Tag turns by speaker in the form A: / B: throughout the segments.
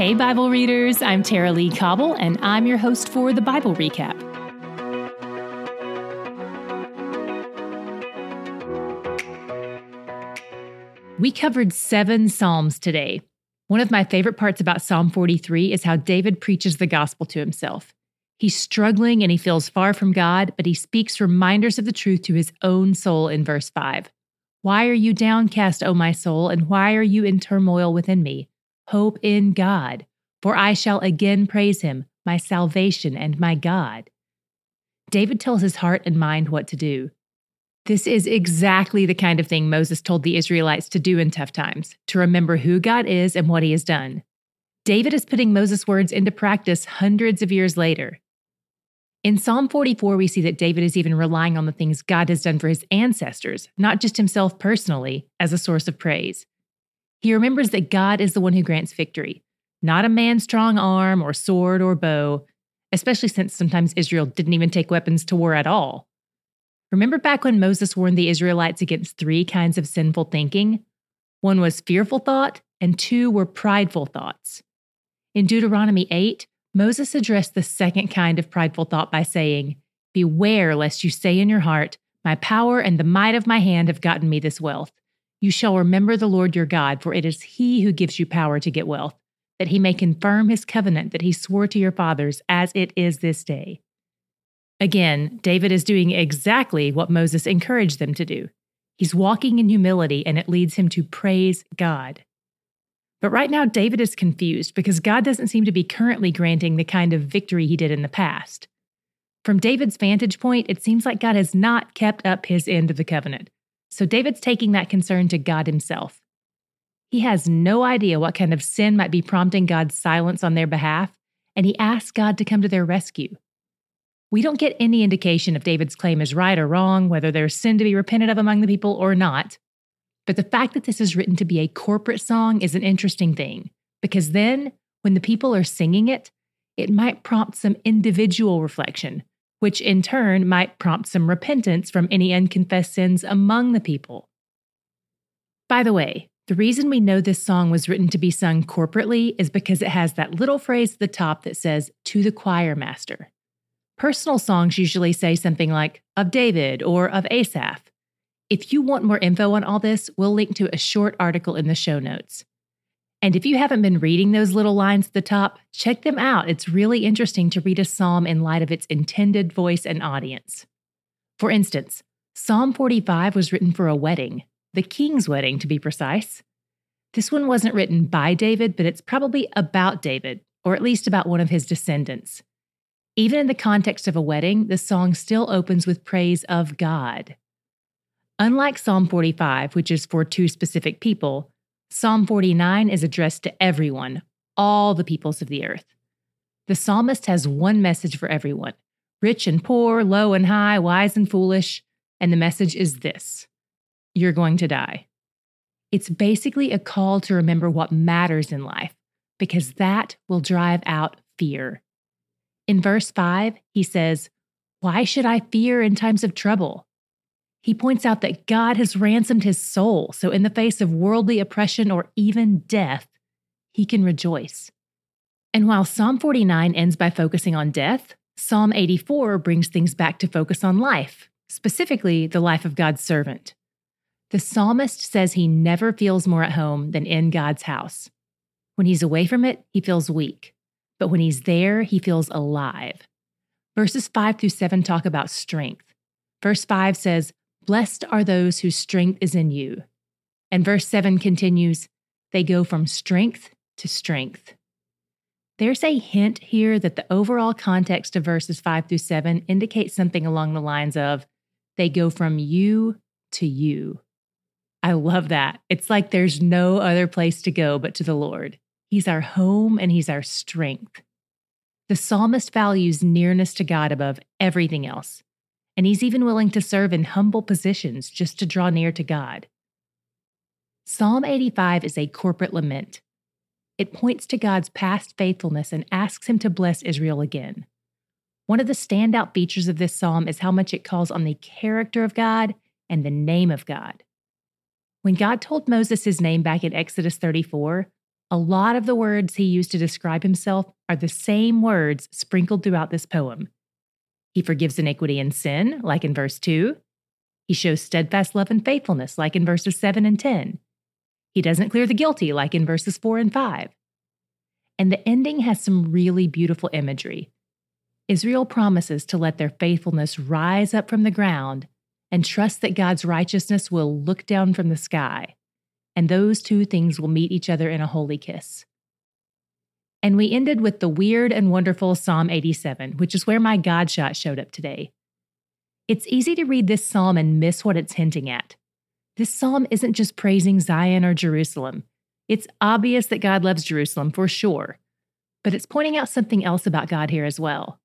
A: Hey, Bible readers, I'm Tara-Leigh Cobble, and I'm your host for the Bible Recap. We covered seven Psalms today. One of my favorite parts about Psalm 43 is how David preaches the gospel to himself. He's struggling and he feels far from God, but he speaks reminders of the truth to his own soul in verse 5. Why are you downcast, O my soul, and why are you in turmoil within me? Hope in God, for I shall again praise him, my salvation and my God. David tells his heart and mind what to do. This is exactly the kind of thing Moses told the Israelites to do in tough times to remember who God is and what he has done. David is putting Moses' words into practice hundreds of years later. In Psalm 44, we see that David is even relying on the things God has done for his ancestors, not just himself personally, as a source of praise. He remembers that God is the one who grants victory, not a man's strong arm or sword or bow, especially since sometimes Israel didn't even take weapons to war at all. Remember back when Moses warned the Israelites against three kinds of sinful thinking? One was fearful thought, and two were prideful thoughts. In Deuteronomy 8, Moses addressed the second kind of prideful thought by saying, Beware lest you say in your heart, My power and the might of my hand have gotten me this wealth. You shall remember the Lord your God, for it is he who gives you power to get wealth, that he may confirm his covenant that he swore to your fathers, as it is this day. Again, David is doing exactly what Moses encouraged them to do. He's walking in humility, and it leads him to praise God. But right now, David is confused because God doesn't seem to be currently granting the kind of victory he did in the past. From David's vantage point, it seems like God has not kept up his end of the covenant. So David's taking that concern to God himself. He has no idea what kind of sin might be prompting God's silence on their behalf, and he asks God to come to their rescue. We don't get any indication if David's claim is right or wrong, whether there's sin to be repented of among the people or not. But the fact that this is written to be a corporate song is an interesting thing, because then, when the people are singing it, it might prompt some individual reflection, which in turn might prompt some repentance from any unconfessed sins among the people. By the way, the reason we know this song was written to be sung corporately is because it has that little phrase at the top that says, to the choir master. Personal songs usually say something like, of David or of Asaph. If you want more info on all this, we'll link to a short article in the show notes. And if you haven't been reading those little lines at the top, check them out. It's really interesting to read a psalm in light of its intended voice and audience. For instance, Psalm 45 was written for a wedding, the king's wedding to be precise. This one wasn't written by David, but it's probably about David, or at least about one of his descendants. Even in the context of a wedding, the song still opens with praise of God. Unlike Psalm 45, which is for two specific people, Psalm 49 is addressed to everyone, all the peoples of the earth. The psalmist has one message for everyone rich and poor, low and high, wise and foolish, and the message is this You're going to die. It's basically a call to remember what matters in life, because that will drive out fear. In verse 5, he says, Why should I fear in times of trouble? He points out that God has ransomed his soul, so in the face of worldly oppression or even death, he can rejoice. And while Psalm 49 ends by focusing on death, Psalm 84 brings things back to focus on life, specifically the life of God's servant. The psalmist says he never feels more at home than in God's house. When he's away from it, he feels weak, but when he's there, he feels alive. Verses 5 through 7 talk about strength. Verse 5 says, Blessed are those whose strength is in you. And verse 7 continues, they go from strength to strength. There's a hint here that the overall context of verses 5 through 7 indicates something along the lines of, they go from you to you. I love that. It's like there's no other place to go but to the Lord. He's our home and He's our strength. The psalmist values nearness to God above everything else and he's even willing to serve in humble positions just to draw near to God. Psalm 85 is a corporate lament. It points to God's past faithfulness and asks him to bless Israel again. One of the standout features of this psalm is how much it calls on the character of God and the name of God. When God told Moses his name back in Exodus 34, A lot of the words he used to describe himself are the same words sprinkled throughout this poem. He forgives iniquity and sin, like in verse 2. He shows steadfast love and faithfulness, like in verses 7 and 10. He doesn't clear the guilty, like in verses 4 and 5. And the ending has some really beautiful imagery. Israel promises to let their faithfulness rise up from the ground and trust that God's righteousness will look down from the sky. And those two things will meet each other in a holy kiss. And we ended with the weird and wonderful Psalm 87, which is where my God shot showed up today. It's easy to read this psalm and miss what it's hinting at. This psalm isn't just praising Zion or Jerusalem. It's obvious that God loves Jerusalem for sure, but it's pointing out something else about God here as well.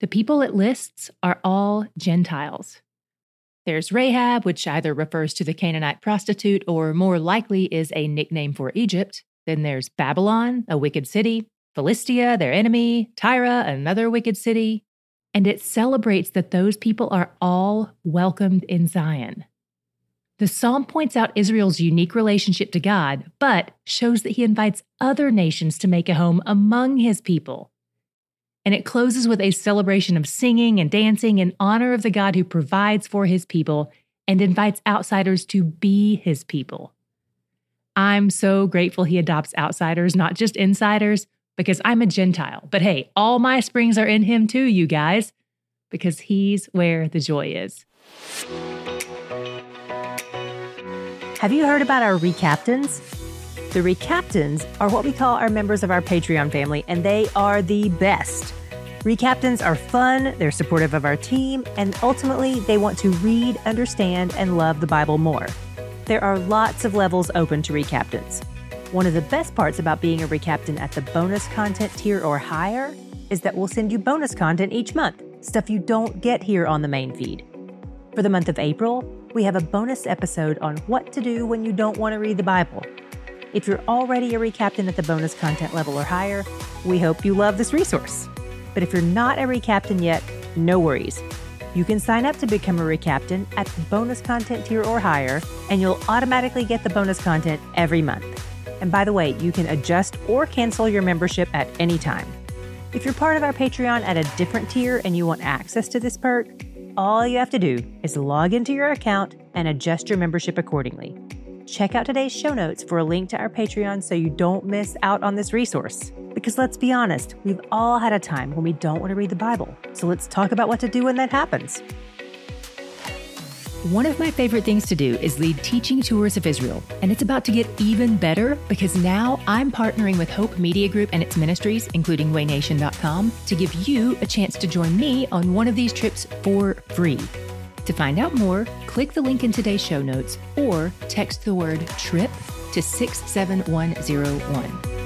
A: The people it lists are all Gentiles. There's Rahab, which either refers to the Canaanite prostitute or more likely is a nickname for Egypt. Then there's Babylon, a wicked city, Philistia, their enemy, Tyre, another wicked city. And it celebrates that those people are all welcomed in Zion. The psalm points out Israel's unique relationship to God, but shows that he invites other nations to make a home among his people and it closes with a celebration of singing and dancing in honor of the God who provides for his people and invites outsiders to be his people. I'm so grateful he adopts outsiders, not just insiders, because I'm a Gentile. But hey, all my springs are in him too, you guys, because he's where the joy is.
B: Have you heard about our recaptains? The Recaptains are what we call our members of our Patreon family, and they are the best. Recaptains are fun, they're supportive of our team, and ultimately, they want to read, understand, and love the Bible more. There are lots of levels open to Recaptains. One of the best parts about being a Recaptain at the bonus content tier or higher is that we'll send you bonus content each month, stuff you don't get here on the main feed. For the month of April, we have a bonus episode on what to do when you don't want to read the Bible. If you're already a recaptain at the bonus content level or higher, we hope you love this resource. But if you're not a recaptain yet, no worries. You can sign up to become a recaptain at the bonus content tier or higher, and you'll automatically get the bonus content every month. And by the way, you can adjust or cancel your membership at any time. If you're part of our Patreon at a different tier and you want access to this perk, all you have to do is log into your account and adjust your membership accordingly. Check out today's show notes for a link to our Patreon so you don't miss out on this resource. Because let's be honest, we've all had a time when we don't want to read the Bible. So let's talk about what to do when that happens.
A: One of my favorite things to do is lead teaching tours of Israel, and it's about to get even better because now I'm partnering with Hope Media Group and its ministries, including waynation.com, to give you a chance to join me on one of these trips for free. To find out more, click the link in today's show notes or text the word TRIP to 67101.